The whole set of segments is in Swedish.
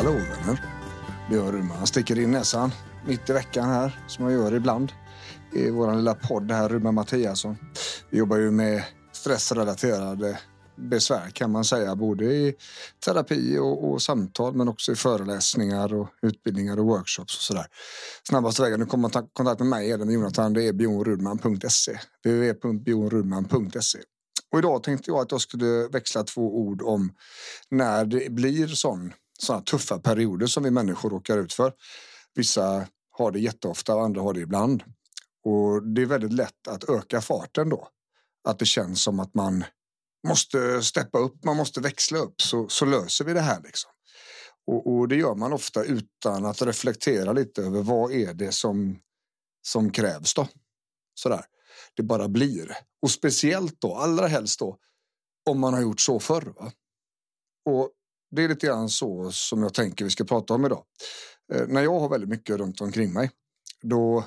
Hallå vänner. Björn Rudman sticker in näsan mitt i veckan här som jag gör ibland i vår lilla podd här, Rudman Mattiasson. Vi jobbar ju med stressrelaterade besvär kan man säga, både i terapi och, och, samtal men också i föreläsningar och utbildningar och workshops och sådär. Snabbaste vägen att komma i kontakt med mig eller med Jonathan det är bjornrudman.se www.bjornrudman.se och idag tänkte jag att jag skulle växla två ord om när det blir sån, såna tuffa perioder som vi människor råkar ut för. Vissa har det jätteofta och andra har det ibland. Och det är väldigt lätt att öka farten då. Att det känns som att man måste steppa upp, man måste växla upp så, så löser vi det här. Liksom. Och, och, det gör man ofta utan att reflektera lite över vad är det som, som krävs då. Sådär. Det bara blir. Och speciellt då, allra helst då, om man har gjort så förr. Va? Och det är lite grann så som jag tänker vi ska prata om idag. Eh, när jag har väldigt mycket runt omkring mig, då,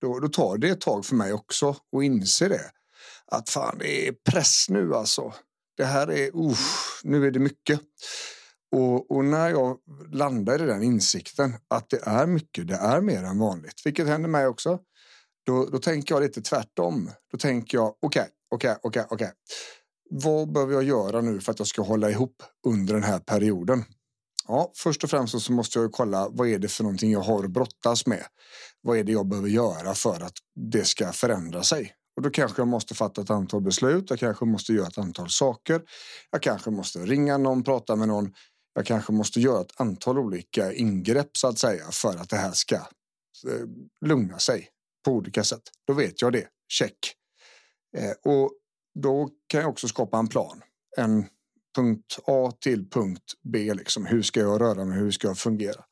då, då tar det ett tag för mig också att inse det att fan, det är press nu alltså. Det här är, uh, nu är det mycket. Och, och, när jag landar i den insikten att det är mycket, det är mer än vanligt, vilket händer mig också. Då, då tänker jag lite tvärtom. Då tänker jag, okej, okay, okej, okay, okej, okay, okej. Vad behöver jag göra nu för att jag ska hålla ihop under den här perioden? Ja, först och främst så måste jag kolla vad är det för någonting jag har att brottas med? Vad är det jag behöver göra för att det ska förändra sig? Och då kanske jag måste fatta ett antal beslut. Jag kanske måste göra ett antal saker. Jag kanske måste ringa någon, prata med någon. Jag kanske måste göra ett antal olika ingrepp så att säga för att det här ska eh, lugna sig på olika sätt. Då vet jag det. Check. Eh, och då kan jag också skapa en plan. En punkt A till punkt B. Liksom. Hur ska jag röra mig? Hur ska jag fungera?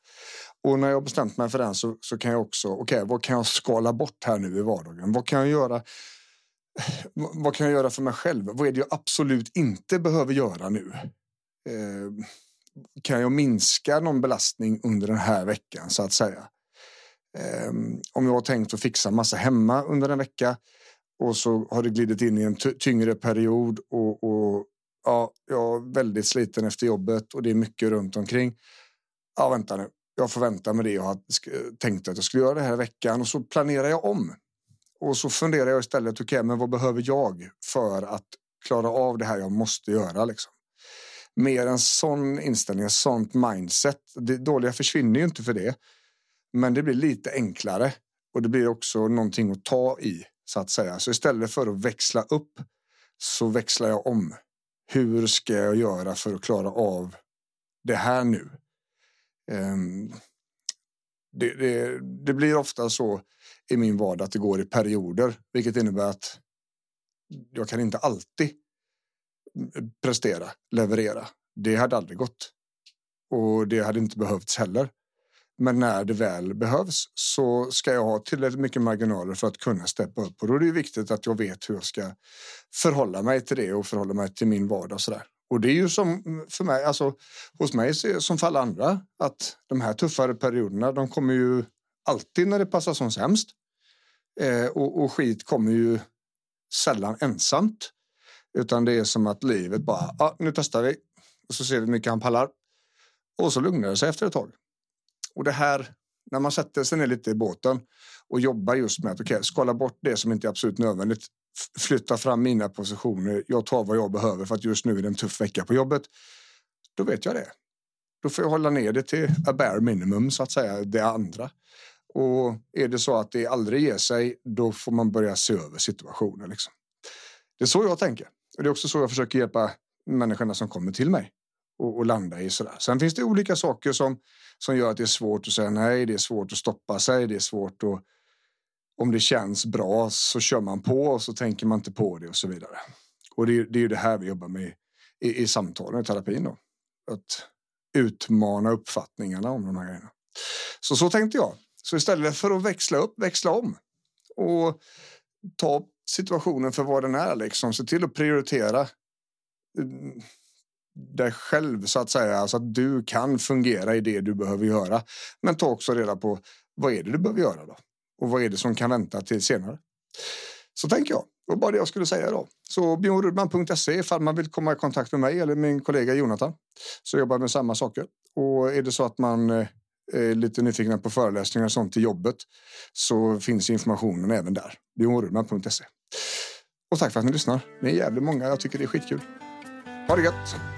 Och när jag bestämt mig för den så, så kan jag också, okej, okay, vad kan jag skala bort här nu i vardagen? Vad kan jag göra? Vad kan jag göra för mig själv? Vad är det jag absolut inte behöver göra nu? Eh, kan jag minska någon belastning under den här veckan så att säga? Eh, om jag har tänkt att fixa massa hemma under en vecka och så har det glidit in i en tyngre period och, och ja, jag är väldigt sliten efter jobbet och det är mycket runt omkring. Ja, vänta nu jag får vänta med det jag tänkte tänkt att jag skulle göra det här veckan och så planerar jag om. Och så funderar jag istället, okej, okay, men vad behöver jag för att klara av det här jag måste göra liksom? Mer en sån inställning, ett sånt mindset. Det dåliga försvinner ju inte för det, men det blir lite enklare och det blir också någonting att ta i så att säga. Så istället för att växla upp så växlar jag om. Hur ska jag göra för att klara av det här nu? Ehm, det, det, det, blir ofta så i min vardag att det går i perioder, vilket innebär att jag kan inte alltid prestera, leverera. Det hade aldrig gått. Och det hade inte behövts heller. Men när det väl behövs så ska jag ha tillräckligt mycket marginaler för att kunna steppa upp. Och då är det viktigt att jag vet hur jag ska förhålla mig till det och förhålla mig till min vardag. Sådär. Och det är ju som för mig, alltså hos mig som för alla andra, att de här tuffare perioderna, de kommer ju alltid när det passar som sämst. Eh, och, och, skit kommer ju sällan ensamt. Utan det är som att livet bara, ja, nu testar vi. Och så ser vi hur mycket han pallar. Och så lugnar det sig efter ett tag. Och det här, när man sätter sig ner lite i båten och jobbar just med att okay, skala bort det som inte är absolut nödvändigt flytta fram mina positioner. Jag tar vad jag behöver för att just nu är det en tuff vecka på jobbet. Då vet jag det. Då får jag hålla ner det till a bare minimum så att säga, det andra. Och är det så att det aldrig ger sig, då får man börja se över situationen. Liksom. Det är så jag tänker. Och det är också så jag försöker hjälpa människorna som kommer till mig och, och landa i sådär. Sen finns det olika saker som, som gör att det är svårt att säga nej. Det är svårt att stoppa sig. Det är svårt att om det känns bra så kör man på och så tänker man inte på det och så vidare. Och det, det är ju det här vi jobbar med i, i samtalen i terapin då. Att utmana uppfattningarna om de här grejerna. Så så tänkte jag. Så istället för att växla upp, växla om och ta situationen för vad den är liksom. Se till att prioritera mm dig själv så att säga, så att du kan fungera i det du behöver göra. Men ta också reda på vad är det du behöver göra då? Och vad är det som kan vänta till senare? Så tänker jag. Det var bara det jag skulle säga då. Så bjornrudman.se ifall man vill komma i kontakt med mig eller min kollega Jonathan. Så jobbar med samma saker. Och är det så att man eh, är lite nyfikna på föreläsningar och sånt till jobbet så finns informationen även där. bjornrudman.se. Och tack för att ni lyssnar. Ni är jävligt många. Jag tycker det är skitkul. Ha det gött.